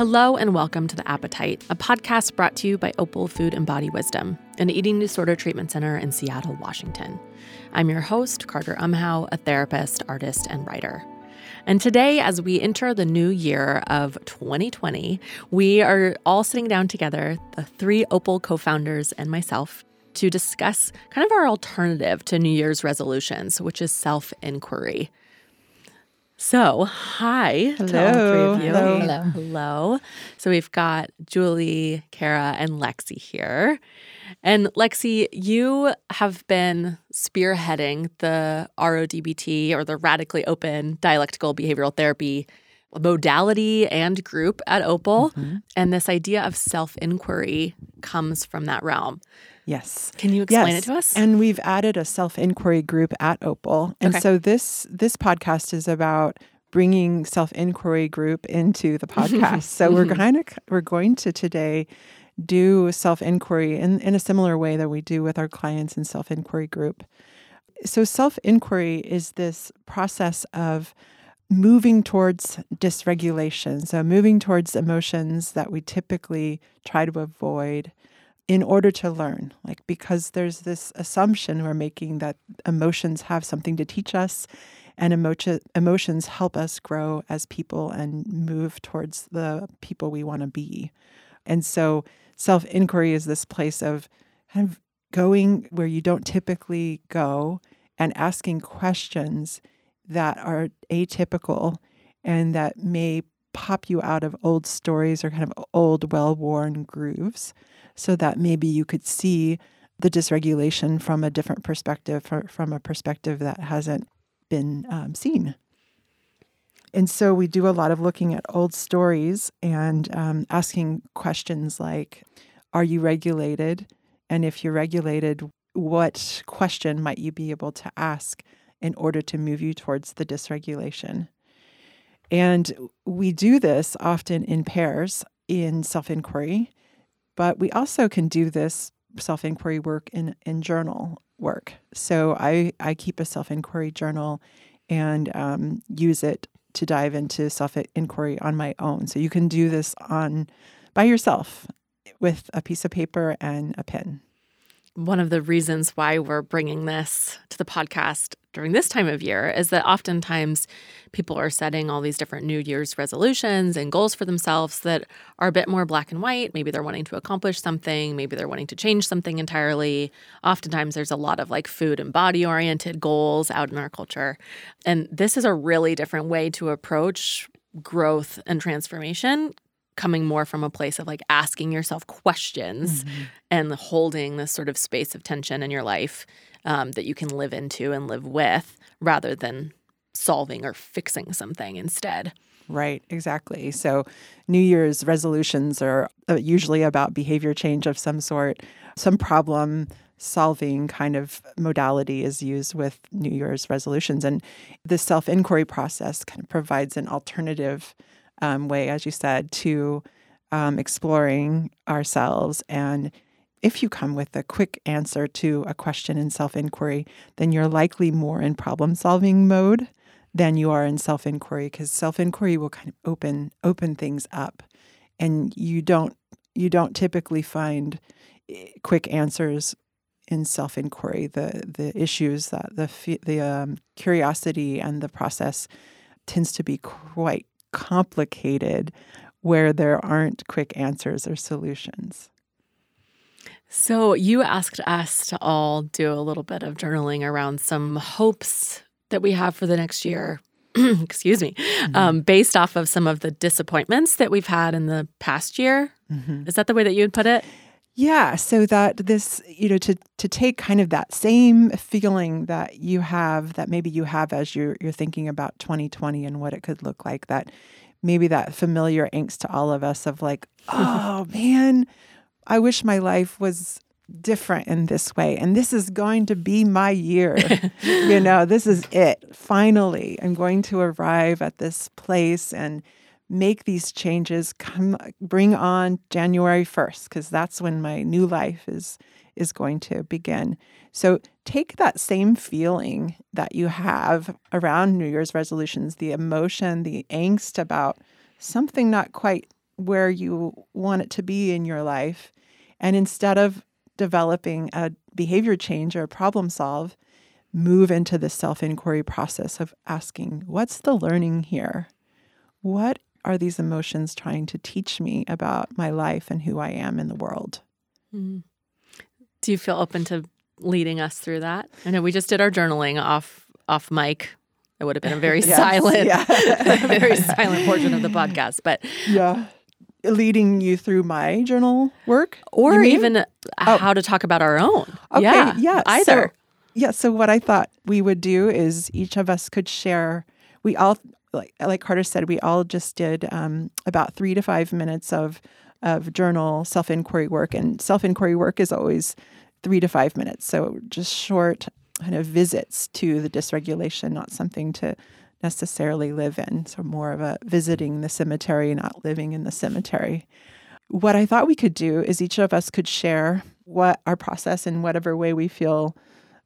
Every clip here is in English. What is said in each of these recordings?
Hello and welcome to The Appetite, a podcast brought to you by Opal Food and Body Wisdom, an eating disorder treatment center in Seattle, Washington. I'm your host, Carter Umhau, a therapist, artist, and writer. And today, as we enter the new year of 2020, we are all sitting down together, the three Opal co founders and myself, to discuss kind of our alternative to New Year's resolutions, which is self inquiry. So, hi Hello. to all three of you. Hello. Hello. Hello. So we've got Julie, Kara, and Lexi here. And Lexi, you have been spearheading the RODBT or the Radically Open Dialectical Behavioral Therapy modality and group at Opal. Mm-hmm. And this idea of self inquiry comes from that realm. Yes. Can you explain yes. it to us? And we've added a self-inquiry group at Opal. And Okay. so this this podcast is about bringing self-inquiry group into the podcast. so we're mm-hmm. kind of we're going to today do self-inquiry in, in a similar way that we do with our clients in self-inquiry group. So self-inquiry is this process of moving towards dysregulation. So moving towards emotions that we typically try to avoid in order to learn, like because there's this assumption we're making that emotions have something to teach us and emotion, emotions help us grow as people and move towards the people we want to be. And so self inquiry is this place of kind of going where you don't typically go and asking questions that are atypical and that may pop you out of old stories or kind of old, well worn grooves so that maybe you could see the dysregulation from a different perspective, fr- from a perspective that hasn't been um, seen. And so we do a lot of looking at old stories and um, asking questions like Are you regulated? And if you're regulated, what question might you be able to ask in order to move you towards the dysregulation? And we do this often in pairs in self inquiry, but we also can do this self inquiry work in, in journal work. So I, I keep a self inquiry journal and um, use it to dive into self inquiry on my own. So you can do this on by yourself with a piece of paper and a pen. one of the reasons why we're bringing this to the podcast during this time of year is that oftentimes people are setting all these different New Year's resolutions and goals for themselves that are a bit more black and white. Maybe they're wanting to accomplish something, maybe they're wanting to change something entirely. Oftentimes there's a lot of like food and body oriented goals out in our culture. And this is a really different way to approach growth and transformation coming more from a place of like asking yourself questions mm-hmm. and holding this sort of space of tension in your life um, that you can live into and live with rather than solving or fixing something instead. Right, exactly. So, New Year's resolutions are uh, usually about behavior change of some sort. Some problem solving kind of modality is used with New Year's resolutions. And this self inquiry process kind of provides an alternative um, way, as you said, to um, exploring ourselves. And if you come with a quick answer to a question in self inquiry, then you're likely more in problem solving mode than you are in self inquiry because self inquiry will kind of open open things up, and you don't you don't typically find eh, quick answers in self inquiry. The the issues that the the um, curiosity and the process tends to be quite complicated, where there aren't quick answers or solutions. So, you asked us to all do a little bit of journaling around some hopes that we have for the next year. Excuse me, um, based off of some of the disappointments that we've had in the past year. Is that the way that you would put it? Yeah, so that this, you know, to to take kind of that same feeling that you have that maybe you have as you're you're thinking about 2020 and what it could look like, that maybe that familiar angst to all of us of like, oh man, I wish my life was different in this way and this is going to be my year. you know, this is it. Finally, I'm going to arrive at this place and make these changes come bring on January 1st because that's when my new life is is going to begin. So take that same feeling that you have around New Year's resolutions, the emotion, the angst about something not quite where you want it to be in your life. And instead of developing a behavior change or a problem solve, move into the self inquiry process of asking, what's the learning here? What are these emotions trying to teach me about my life and who I am in the world? Mm. Do you feel open to leading us through that? I know we just did our journaling off off mic. It would have been a very yes, silent, yeah. very silent portion of the podcast, but yeah, leading you through my journal work, or even oh. how to talk about our own. Okay, yeah, yeah either. So, yeah. So what I thought we would do is each of us could share. We all like like Carter said, we all just did um, about three to five minutes of of journal self inquiry work, and self inquiry work is always three to five minutes. So just short kind of visits to the dysregulation, not something to necessarily live in. So more of a visiting the cemetery, not living in the cemetery. What I thought we could do is each of us could share what our process in whatever way we feel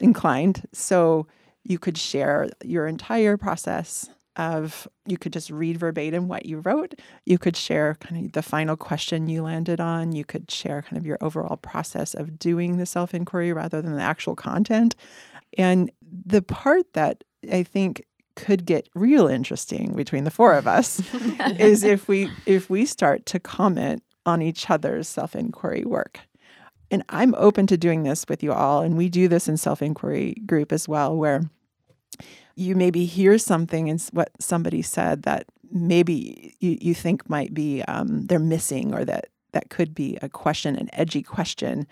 inclined. So you could share your entire process of you could just read verbatim what you wrote. You could share kind of the final question you landed on. You could share kind of your overall process of doing the self inquiry rather than the actual content. And the part that I think could get real interesting between the four of us is if we if we start to comment on each other's self inquiry work. And I'm open to doing this with you all. And we do this in self inquiry group as well, where you maybe hear something and what somebody said that maybe you, you think might be um, they're missing or that that could be a question, an edgy question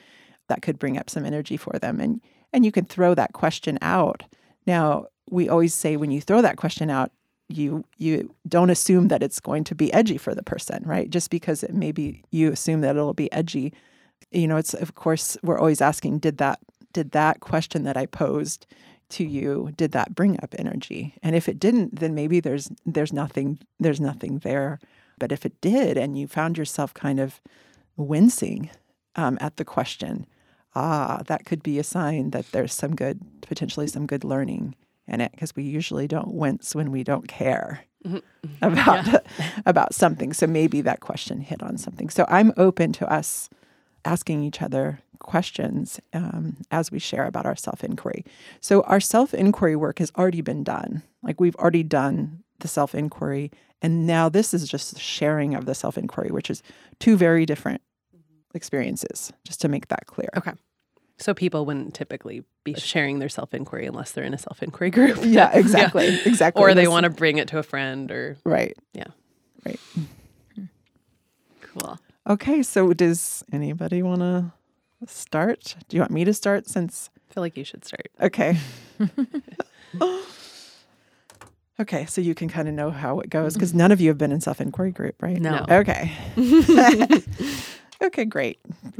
that could bring up some energy for them. And and you can throw that question out. Now, we always say when you throw that question out, you you don't assume that it's going to be edgy for the person, right? Just because it maybe you assume that it'll be edgy. You know, it's of course we're always asking, did that did that question that I posed to you did that bring up energy and if it didn't then maybe there's there's nothing there's nothing there but if it did and you found yourself kind of wincing um, at the question ah that could be a sign that there's some good potentially some good learning in it because we usually don't wince when we don't care mm-hmm. about yeah. about something so maybe that question hit on something so i'm open to us asking each other questions um, as we share about our self inquiry. So, our self inquiry work has already been done. Like, we've already done the self inquiry. And now this is just sharing of the self inquiry, which is two very different experiences, just to make that clear. Okay. So people wouldn't typically be sharing their self inquiry unless they're in a self inquiry group. yeah, exactly. yeah. Exactly. Or they want to bring it to a friend or Right. Yeah. Right. Cool. Okay, so does anybody want to start? Do you want me to start since I feel like you should start. Okay. okay, so you can kind of know how it goes mm-hmm. because none of you have been in self inquiry group, right? No. Okay. Okay, great.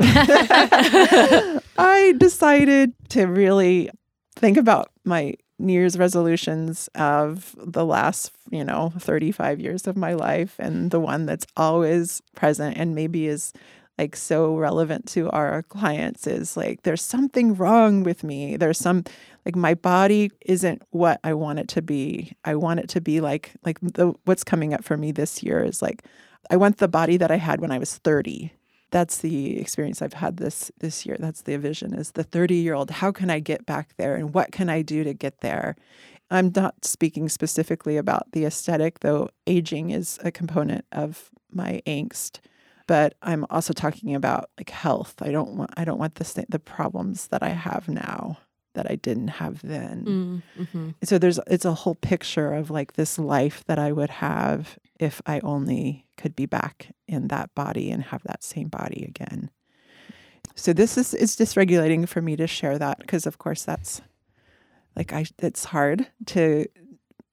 I decided to really think about my New Year's resolutions of the last, you know, 35 years of my life and the one that's always present and maybe is like so relevant to our clients is like there's something wrong with me. There's some like my body isn't what I want it to be. I want it to be like like the what's coming up for me this year is like I want the body that I had when I was 30 that's the experience I've had this this year. That's the vision is the 30 year old. How can I get back there and what can I do to get there? I'm not speaking specifically about the aesthetic, though aging is a component of my angst. But I'm also talking about like health. I don't want I don't want the the problems that I have now that I didn't have then. Mm, mm-hmm. So there's it's a whole picture of like this life that I would have if I only could be back in that body and have that same body again. So this is it's dysregulating for me to share that because of course that's like I it's hard to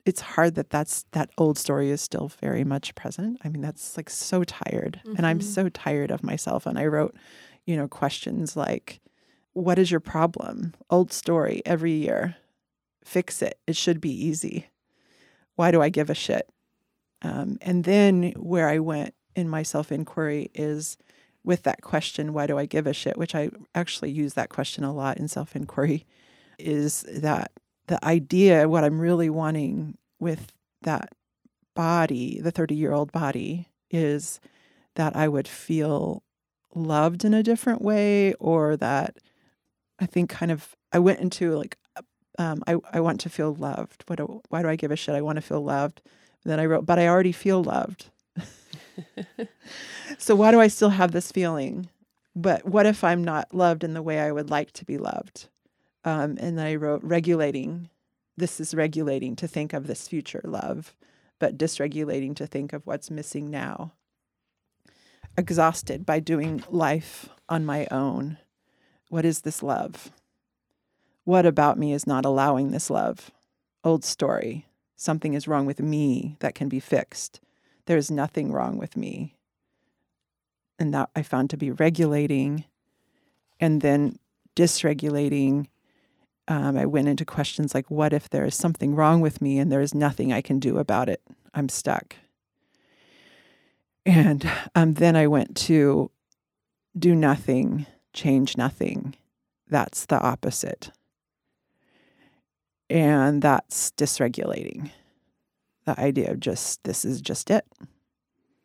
it's hard that that's that old story is still very much present. I mean that's like so tired mm-hmm. and I'm mm-hmm. so tired of myself and I wrote you know questions like what is your problem? Old story every year. Fix it. It should be easy. Why do I give a shit? Um, and then where I went in my self inquiry is with that question, why do I give a shit? Which I actually use that question a lot in self inquiry, is that the idea, what I'm really wanting with that body, the 30 year old body, is that I would feel loved in a different way or that I think kind of I went into like um, I I want to feel loved. What do, why do I give a shit? I want to feel loved. Then I wrote, but I already feel loved. so why do I still have this feeling? But what if I'm not loved in the way I would like to be loved? Um, and then I wrote regulating. This is regulating to think of this future love, but dysregulating to think of what's missing now. Exhausted by doing life on my own. What is this love? What about me is not allowing this love? Old story. Something is wrong with me that can be fixed. There is nothing wrong with me. And that I found to be regulating and then dysregulating. Um, I went into questions like, what if there is something wrong with me and there is nothing I can do about it? I'm stuck. And um, then I went to do nothing, change nothing. That's the opposite. And that's dysregulating the idea of just this is just it.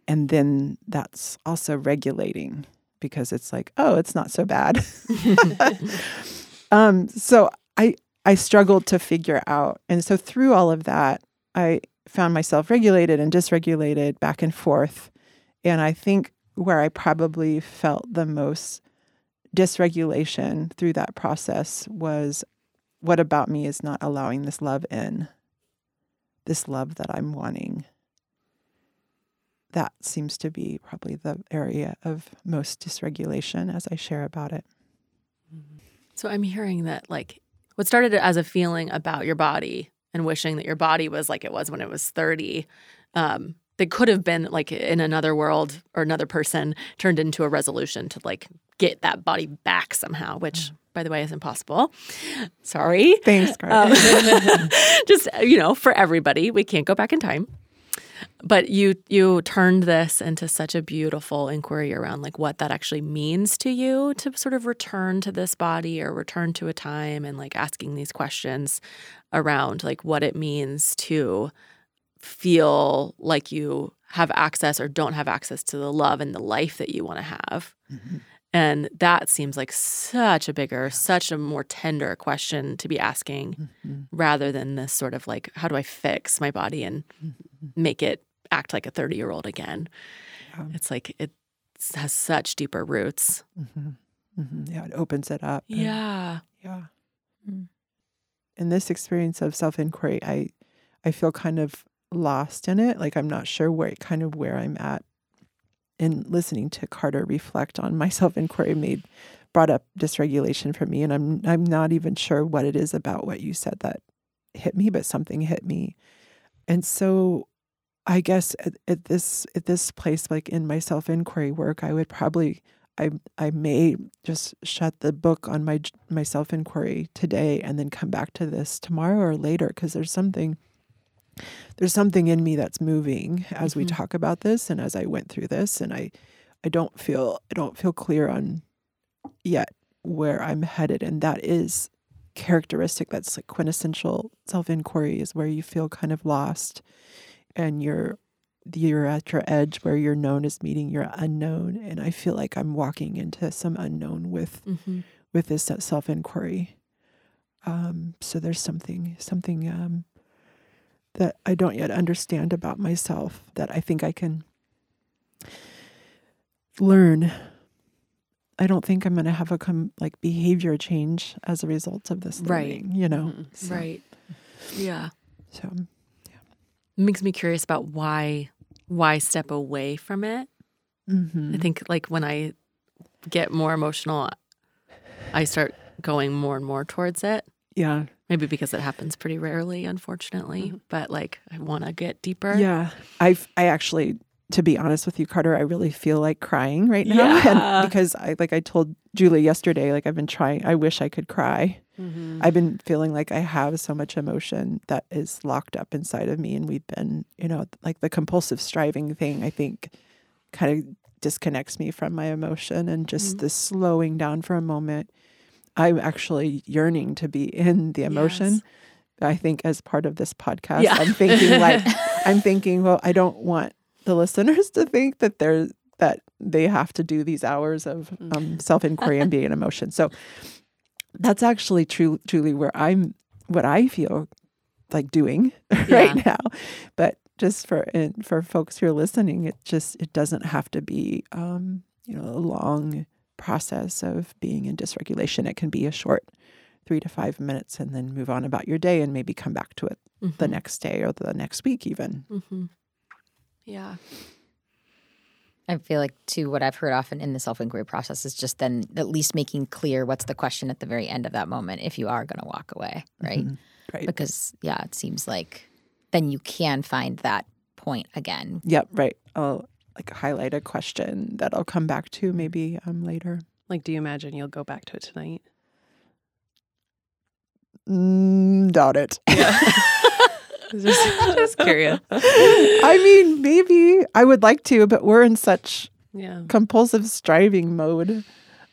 And then that's also regulating because it's like, oh, it's not so bad. um, so I I struggled to figure out. And so through all of that, I found myself regulated and dysregulated back and forth. And I think where I probably felt the most dysregulation through that process was what about me is not allowing this love in? This love that I'm wanting. That seems to be probably the area of most dysregulation as I share about it. So I'm hearing that, like, what started as a feeling about your body and wishing that your body was like it was when it was 30, um, that could have been like in another world or another person turned into a resolution to like get that body back somehow, which by the way, is impossible. Sorry. Thanks, um, Just you know, for everybody, we can't go back in time. But you you turned this into such a beautiful inquiry around like what that actually means to you to sort of return to this body or return to a time and like asking these questions around like what it means to feel like you have access or don't have access to the love and the life that you want to have. Mm-hmm. And that seems like such a bigger, such a more tender question to be asking mm-hmm. rather than this sort of like, how do I fix my body and mm-hmm. make it act like a 30 year old again? Yeah. It's like it has such deeper roots. Mm-hmm. mm-hmm. Yeah, it opens it up. Yeah. And, yeah. Mm. In this experience of self inquiry, I, I feel kind of lost in it. Like I'm not sure where kind of where I'm at in listening to Carter reflect on my self inquiry made brought up dysregulation for me, and I'm I'm not even sure what it is about what you said that hit me, but something hit me, and so I guess at, at this at this place, like in my self inquiry work, I would probably I I may just shut the book on my my self inquiry today and then come back to this tomorrow or later because there's something there's something in me that's moving as mm-hmm. we talk about this and as I went through this and I I don't feel I don't feel clear on yet where I'm headed and that is characteristic that's like quintessential self-inquiry is where you feel kind of lost and you're you're at your edge where your known is meeting your unknown and I feel like I'm walking into some unknown with mm-hmm. with this self-inquiry um, so there's something something um, that I don't yet understand about myself that I think I can learn. I don't think I'm going to have a com- like behavior change as a result of this learning, right. you know. Mm-hmm. So, right. Yeah. So, yeah. It makes me curious about why why step away from it. Mm-hmm. I think like when I get more emotional, I start going more and more towards it. Yeah. Maybe because it happens pretty rarely, unfortunately. Mm-hmm. But like, I want to get deeper. Yeah, I've I actually, to be honest with you, Carter, I really feel like crying right now, yeah. and because I like I told Julie yesterday, like I've been trying. I wish I could cry. Mm-hmm. I've been feeling like I have so much emotion that is locked up inside of me, and we've been, you know, like the compulsive striving thing. I think kind of disconnects me from my emotion and just mm-hmm. the slowing down for a moment I'm actually yearning to be in the emotion. Yes. I think as part of this podcast, yeah. I'm thinking like I'm thinking, well, I don't want the listeners to think that they're that they have to do these hours of um, self inquiry and being in emotion. So that's actually true, truly where I'm, what I feel like doing right now. But just for and for folks who are listening, it just it doesn't have to be um, you know a long process of being in dysregulation. It can be a short three to five minutes and then move on about your day and maybe come back to it Mm-hmm. the next day or the next week even. hmm Yeah. I feel like too what I've heard often in the self inquiry process is just then at least making clear what's the question at the very end of that moment if you are going to walk away, right? Mhm. Right. Because yeah, it seems like then you can find that point again. Yep, right. I'll like highlight a question that I'll come back to maybe um later. Like, do you imagine you'll go back to it tonight? Mm, doubt it. just, just curious. I mean, maybe I would like to, but we're in such Yeah. compulsive striving mode.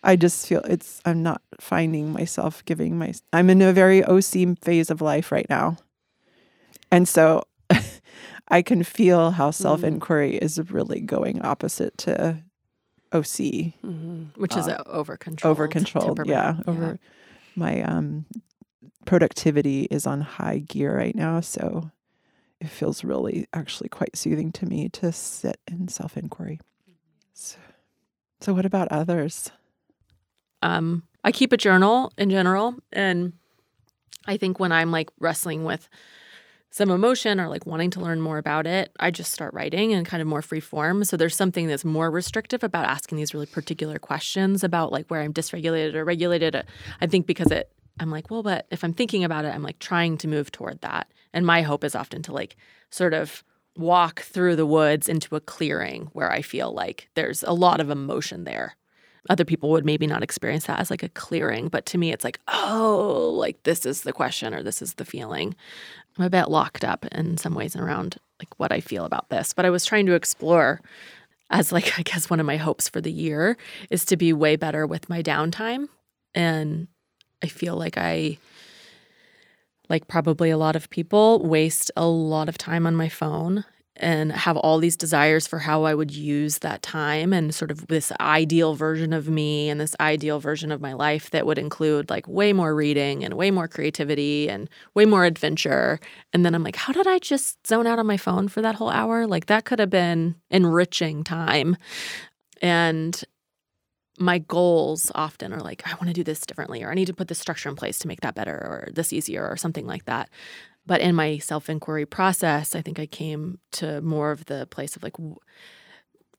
I just feel it's I'm not finding myself giving my I'm in a very OC phase of life right now. And so I can feel how self-inquiry is really going opposite to OC, hmm Which is Uh, uh, over control. over controlled. Yeah, over my um productivity is on high gear right now, so it feels really actually quite soothing to me to sit in self-inquiry. So, so what about others? Um, I keep a journal in general, and I think when I'm like wrestling with some emotion or like wanting to learn more about it, I just start writing in kind of more free form. So there's something that's more restrictive about asking these really particular questions about like where I'm dysregulated or regulated. I think because it, I'm like, well, but if I'm thinking about it, I'm like trying to move toward that. And my hope is often to like sort of walk through the woods into a clearing where I feel like there's a lot of emotion there other people would maybe not experience that as like a clearing but to me it's like oh like this is the question or this is the feeling. I'm a bit locked up in some ways around like what i feel about this but i was trying to explore as like i guess one of my hopes for the year is to be way better with my downtime and i feel like i like probably a lot of people waste a lot of time on my phone and have all these desires for how I would use that time and sort of this ideal version of me and this ideal version of my life that would include like way more reading and way more creativity and way more adventure. And then I'm like, how did I just zone out on my phone for that whole hour? Like that could have been enriching time. And my goals often are like, I want to do this differently, or I need to put this structure in place to make that better, or this easier, or something like that. But in my self inquiry process, I think I came to more of the place of like w-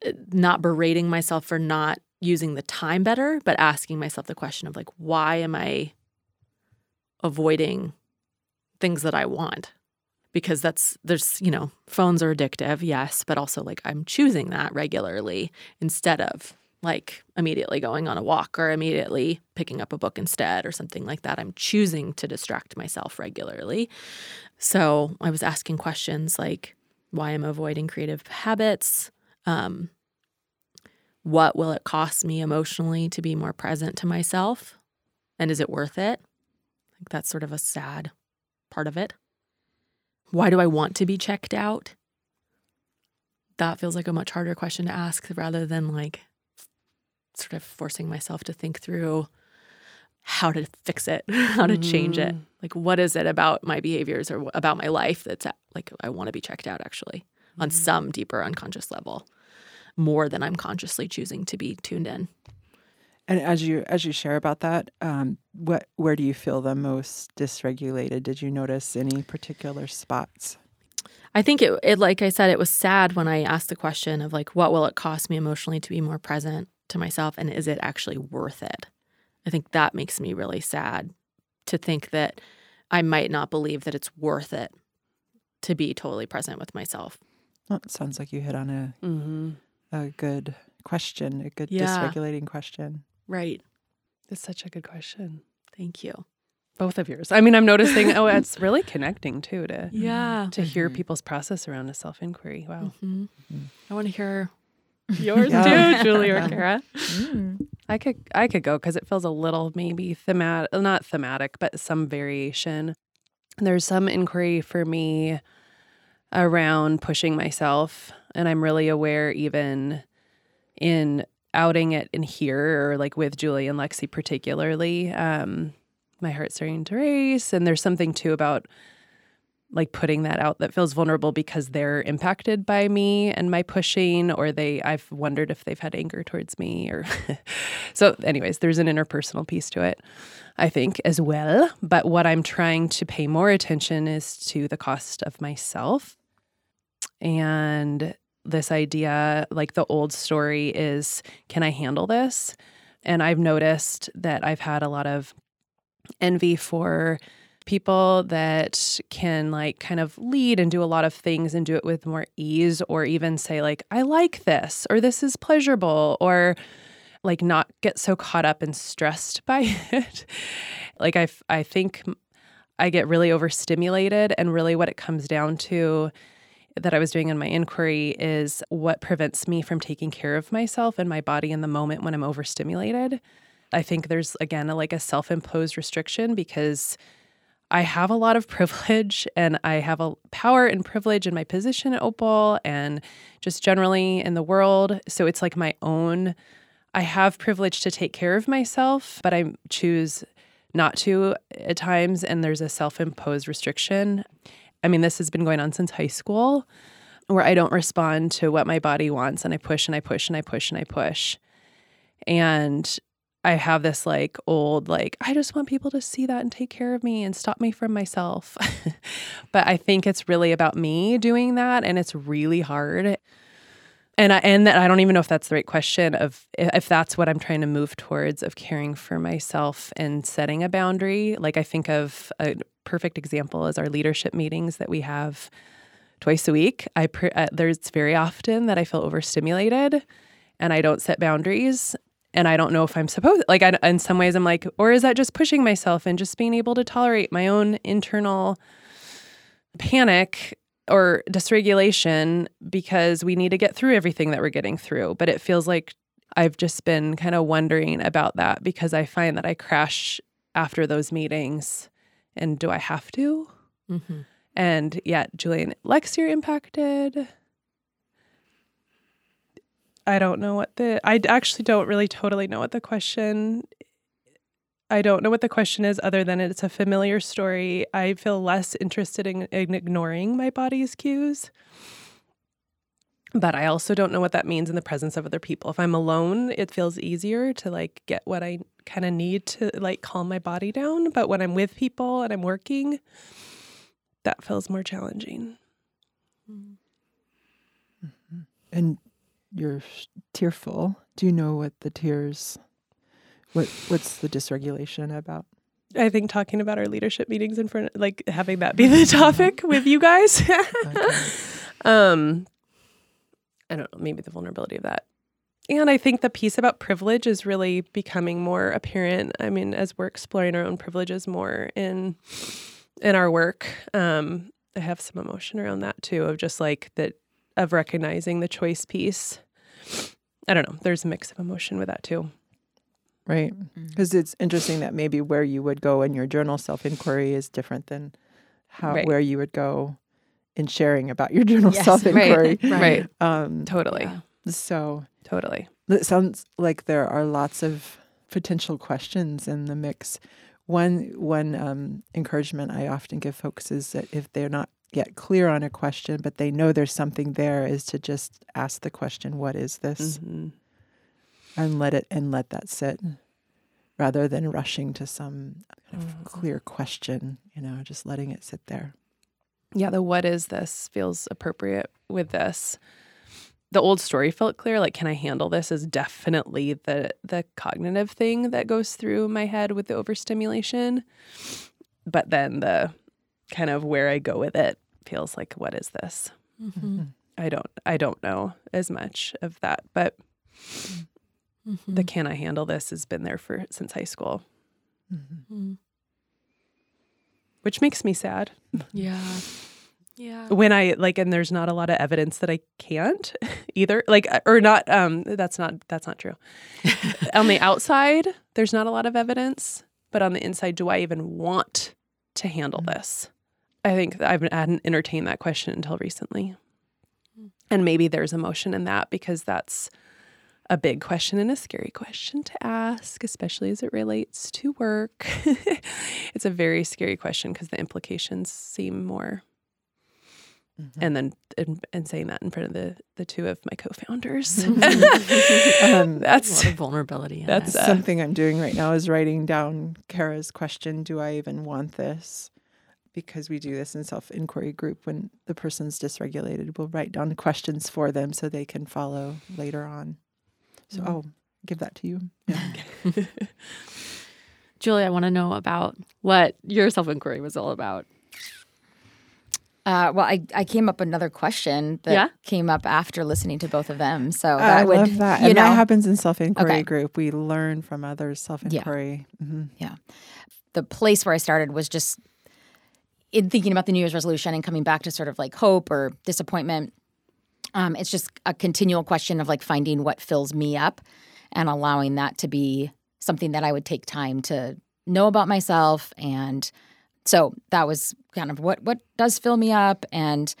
uh, not berating myself for not using the time better, but asking myself the question of like, why am I avoiding things that I want? Because that's, there's, you know, phones are addictive, yes, but also like I'm choosing that regularly instead of like immediately going on a walk or immediately picking up a book instead or something like that. I'm choosing to distract myself regularly. So I was asking questions like why am I'm avoiding creative habits. Um, what will it cost me emotionally to be more present to myself? And is it worth it? Like that's sort of a sad part of it. Why do I want to be checked out? That feels like a much harder question to ask rather than like sort of forcing myself to think through how to fix it, how to change it. Mhm. Like, what is it about my behaviors or about my life that's at- like, I want to be checked out actually on some deeper unconscious level, more than I'm consciously choosing to be tuned in. And as you as you share about that, um, what where do you feel the most dysregulated? Did you notice any particular spots? I think it, it, like I said, it was sad when I asked the question of like, what will it cost me emotionally to be more present to myself? And is it actually worth it? I think that makes me really sad to think that I might not believe that it's worth it to be totally present with myself. That sounds like you hit on a, hmm a good question, a good Yeah. dysregulating question. Right. That's such a good question. Thank you. Both of yours. I mean, I'm noticing. oh, it's really connecting too to Yeah. to hear Mhm. people's process around a self inquiry. Wow. hmm Mhm. I want to hear yours Yeah. too, Julie or Kara. Mm. I could I could go because it feels a little maybe thematic, not thematic, but some variation. There's some inquiry for me around pushing myself, and I'm really aware even in outing it in here or like with Julie and Lexi particularly. Um, my heart's starting to race, and there's something too about like putting that out that feels vulnerable because they're impacted by me and my pushing or they I've wondered if they've had anger towards me or so anyways there's an interpersonal piece to it I think as well. But what I'm trying to pay more attention is to the cost of myself. And this idea like the old story is can I handle this? And I've noticed that I've had a lot of envy for people that can like kind of lead and do a lot of things and do it with more ease or even say like I like this or this is pleasurable or like not get so caught up and stressed by it. like I I think I get really overstimulated and really what it comes down to that I was doing in my inquiry is what prevents me from taking care of myself and my body in the moment when I'm overstimulated. I think there's again a, like a self-imposed restriction because I have a lot of privilege and I have a power and privilege in my position at Opal and just generally in the world. So it's like my own, I have privilege to take care of myself, but I choose not to at times. And there's a self imposed restriction. I mean, this has been going on since high school where I don't respond to what my body wants and I push and I push and I push and I push. And I have this like old, like, I just want people to see that and take care of me and stop me from myself. but I think it's really about me doing that. And it's really hard. And I, and I don't even know if that's the right question of if that's what I'm trying to move towards of caring for myself and setting a boundary. Like I think of a perfect example is our leadership meetings that we have twice a week. I uh, there's very often that I feel overstimulated and I don't set boundaries and I don't know if I'm supposed like I, in some ways I'm like or is that just pushing myself and just being able to tolerate my own internal panic or dysregulation because we need to get through everything that we're getting through. But it feels like I've just been kind of wondering about that because I find that I crash after those meetings. And do I have to? Mm-hmm. and yeah Julie and Lex you're impacted I don't know what the I actually don't really totally know what the question I don't know what the question is other than it's a familiar story. I feel less interested in, in ignoring my body's cues. But I also don't know what that means in the presence of other people. If I'm alone, it feels easier to like get what I kind of need to like calm my body down, but when I'm with people and I'm working, that feels more challenging. Mm-hmm. And you're tearful. Do you know what the tears what what's the dysregulation about? I think talking about our leadership meetings in front like having that be the topic with you guys. um I don't know, maybe the vulnerability of that. And I think the piece about privilege is really becoming more apparent. I mean, as we're exploring our own privileges more in in our work, um, I have some emotion around that too, of just like that of recognizing the choice piece I don't know. There's a mix of emotion with that too. Right. Because mm-hmm. it's interesting that maybe where you would go in your journal self inquiry is different than how right. where you would go in sharing about your journal yes, self inquiry. Right. right. Um, totally. Yeah. So totally. It sounds like there are lots of potential questions in the mix. One one um, encouragement I often give folks is that if they're not yet clear on a question, but they know there's something there, is to just ask the question, "What is this?" Mm-hmm. and let it and let that sit, rather than rushing to some kind of mm-hmm. clear question. You know, just letting it sit there. Yeah, the "What is this?" feels appropriate with this. The old story felt clear. Like, can I handle this? Is definitely the the cognitive thing that goes through my head with the overstimulation. But then the kind of where I go with it feels like what is this? Mm-hmm. I don't I don't know as much of that, but mm-hmm. the can I handle this has been there for since high school. Mm-hmm. Mm. Which makes me sad. Yeah. Yeah. When I like and there's not a lot of evidence that I can't either. Like uh, or not um that's not that's not true. on the outside, there's not a lot of evidence, but on the inside do I even want to handle mm. this? I think I hadn't entertained that question until recently. And maybe there's emotion in that because that's a big question and a scary question to ask, especially as it relates to work. it's a very scary question because the implications seem more. Mm-hmm. And then and, and saying that in front of the the two of my co-founders, Um, a that's lot of vulnerability. In that's, it. uh, Something I'm doing right now is writing down Kara's question Do I even want this? Because we do this in self inquiry group when the person's dysregulated, we'll write down questions for them so they can follow later on. So, Mm. oh, give that to you. Yeah. Julie, I want to know about what your self inquiry was all about. Uh, well, I, I came up another question that Yeah? came up after listening to both of them. So I that would, love that. you And know, that happens in self inquiry Okay. group. We learn from others' self inquiry. hmm the place where I started was just in thinking about the New Year's resolution and coming back to sort of like hope or disappointment. Um, it's just a continual question of like finding what fills me up and allowing that to be something that I would take time to know about myself. And so that was kind of what what does fill me up. And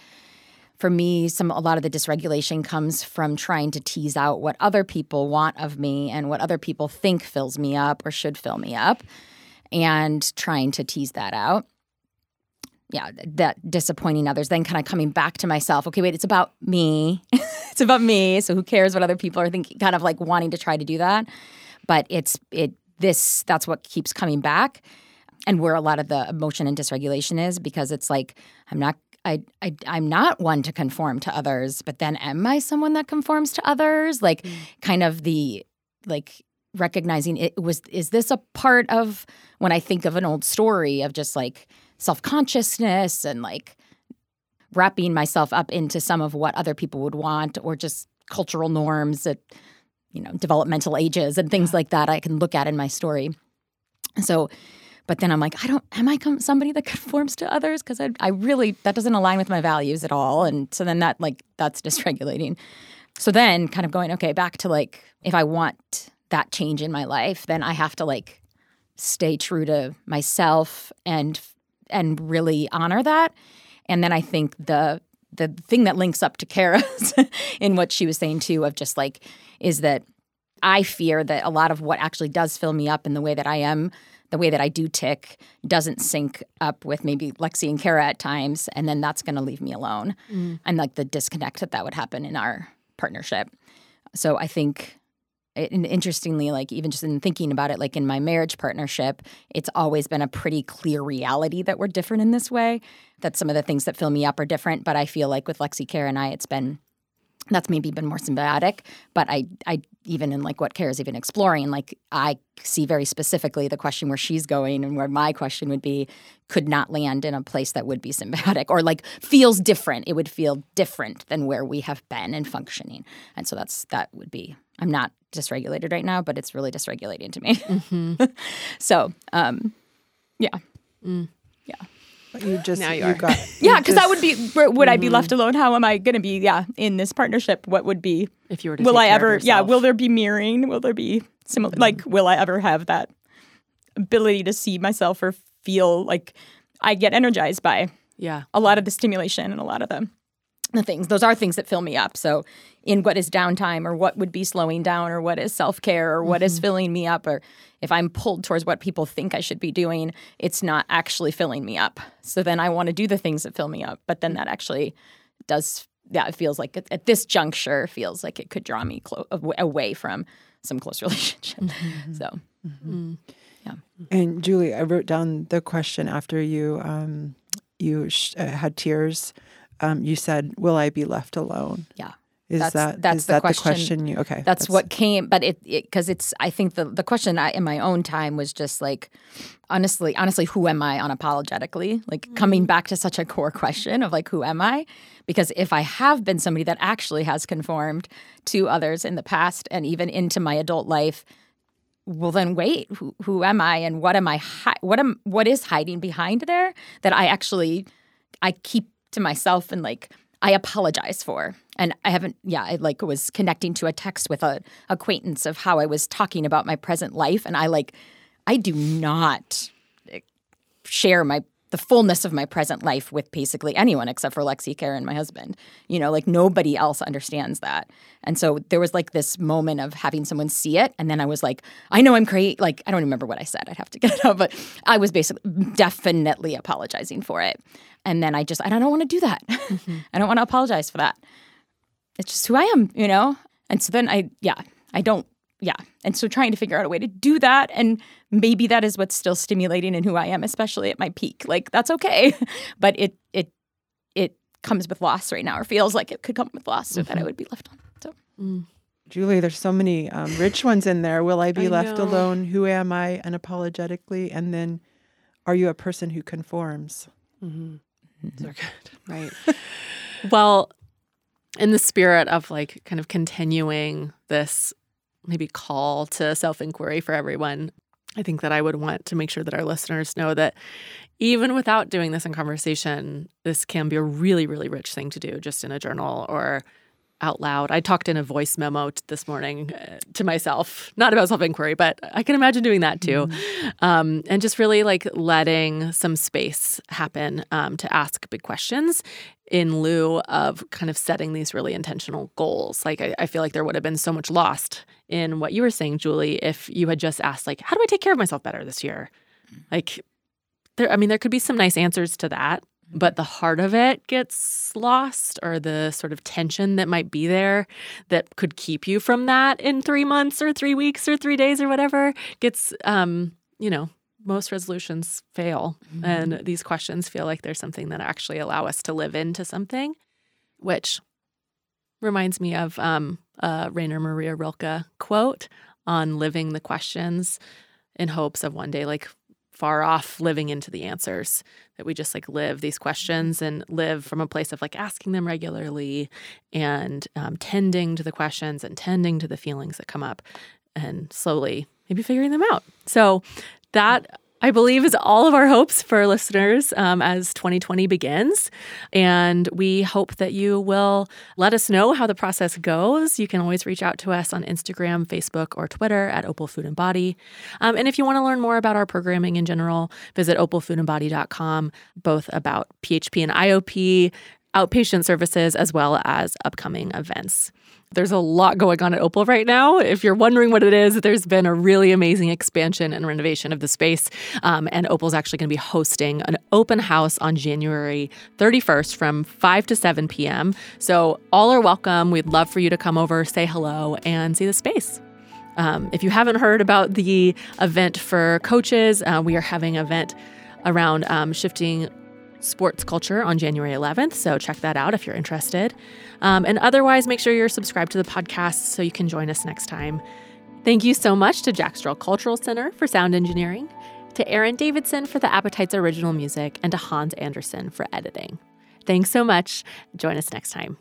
for me, some a lot of the dysregulation comes from trying to tease out what other people want of me and what other people think fills me up or should fill me up and trying to tease that out. Yeah, that disappointing others, then kind of coming back to myself. Okay, wait, it's about me. it's about me. So who cares what other people are thinking? Kind of like wanting to try to do that. But it's it this that's what keeps coming back and where a lot of the emotion and dysregulation is because it's like I'm not I, I I'm not one to conform to others, but then am I someone that conforms to others? Like mm. kind of the like recognizing it was is this a part of when I think of an old story of just like self-consciousness and like wrapping myself up into some of what other people would want or just cultural norms at you know developmental ages and things like that I can look at in my story. So but then I'm like, I don't, am I somebody that conforms to others? Because I, I really, that doesn't align with my values at all. And so then that, like, that's dysregulating. So then kind of going, okay, back to like, if I want that change in my life, then I have to like stay true to myself and, and really honor that. And then I think the, the thing that links up to Kara's in what she was saying too, of just like, is that I fear that a lot of what actually does fill me up in the way that I am the way that I do tick doesn't sync up with maybe Lexi and Kara at times, and then that's going to leave me alone, mm. and like the disconnect that that would happen in our partnership. So I think, and interestingly, like even just in thinking about it, like in my marriage partnership, it's always been a pretty clear reality that we're different in this way. That some of the things that fill me up are different, but I feel like with Lexi, Kara, and I, it's been that's maybe been more symbiotic. But i i even in like what kara's even exploring like i see very specifically the question where she's going and where my question would be could not land in a place that would be symbiotic or like feels different. It would feel different than where we have been and functioning. And so that's that would be i'm not dysregulated right now but it's really dysregulating to me mm-hmm. so um mm. yeah But you just, Now you you are. got. yeah because that would be would i be mm-hmm. left alone how am i going to be yeah in this partnership what would be If you were to will take I care ever? Yeah, will there be mirroring? Will there be similar? Mm-hmm. Like, will I ever have that ability to see myself or feel like I get energized by Yeah. a lot of the stimulation and a lot of the the things. Those are things that fill me up. So, in what is downtime or what would be slowing down or what is self care or what is filling me up, or if I'm pulled towards what people think I should be doing, it's not actually filling me up. So then I want to do the things that fill me up, but then that actually does. Yeah, it feels like at, at this juncture, feels like it could draw me clo- away from some close relationship. So, yeah. And Julie, I wrote down the question after you um, you sh- uh, had tears. Um, you said, "Will I be left alone?" yeah. Is That's- that that's is the that question. the question you? Okay, that's, what came but it because it's i think the the question I, in my own time was just like honestly honestly who am i unapologetically like coming back to such a core question of like who am i because if i have been somebody that actually has conformed to others in the past and even into my adult life well then wait who, who am i and what am i hi- what am what is hiding behind there that i actually i keep to myself and like i apologize for. And i haven't yeah i like was connecting to a text with a acquaintance of how i was talking about my present life. And i like i do not eh, share my the fullness of my present life with basically anyone except for Lexi, Kara and, my husband. You know, like nobody else understands that. And so there was like this moment of having someone see it. And then I was like, I know I'm crazy. Like, I don't remember what I said. I'd have to get it up, but I was basically definitely apologizing for it. And then I just, I don't want to do that. Mm-hmm. I don't want to apologize for that. It's just who I am, you know? And so then I, yeah, I don't yeah. And so trying to figure out a way to do that. And maybe that is what's still stimulating in who I am, especially at my peak. Like that's okay. but it it it comes with loss right now, or feels like it could come with loss, so mm-hmm. that I mm-hmm. would be left on. So mm. Julie, there's so many um, rich ones in there. Will I be I left know. alone? Who am I unapologetically? And then are you a person who conforms? Mm-hmm. mm-hmm. good. Right. well, in the spirit of like kind of continuing this maybe call to self inquiry for everyone. I think that I would want to make sure that our listeners know that even without doing this in conversation, this can be a really, really rich thing to do just in a journal or out loud. I talked in a voice memo t- this morning uh, to myself, not about self inquiry, but I can imagine doing that too. Mm-hmm. Um, and just really like letting some space happen um, to ask big questions in lieu of kind of setting these really intentional goals. Like, I, I feel like there would have been so much lost in what you were saying, Julie, if you had just asked, like, how do I take care of myself better this year? Mm-hmm. Like, there, I mean, there could be some nice answers to that but the heart of it gets lost or the sort of tension that might be there that could keep you from that in three months or three weeks or three days or whatever gets um you know most resolutions fail mm-hmm. and these questions feel like there's something that actually allow us to live into something which reminds me of um, a Rainer Maria Rilke quote on living the questions in hopes of one day like far off living into the answers that we just like live these questions and live from a place of like asking them regularly and um, tending to the questions and tending to the feelings that come up and slowly maybe figuring them out. So that I believe is all of our hopes for listeners um, as 2020 begins. And we hope that you will let us know how the process goes. You can always reach out to us on Instagram, Facebook, or Twitter at Opal Food and Body. Um, and if you want to learn more about our programming in general, visit opalfoodandbody.com, both about PHP and IOP, outpatient services, as well as upcoming events. There's a lot going on at Opal right now. If you're wondering what it is, there's been a really amazing expansion and renovation of the space. Um, and Opal's actually going to be hosting an open house on January 31st from 5 to 7 p.m. So all are welcome. We'd love for you to come over, say hello, and see the space. Um, if you haven't heard about the event for coaches, uh, we are having an event around um, shifting sports culture on January 11th. So check that out if you're interested. Um, and otherwise, make sure you're subscribed to the podcast so you can join us next time. Thank you so much to Jack Straw Cultural Center for sound engineering, to Aaron Davidson for the Appetites original music, and to Hans Anderson for editing. Thanks so much. Join us next time.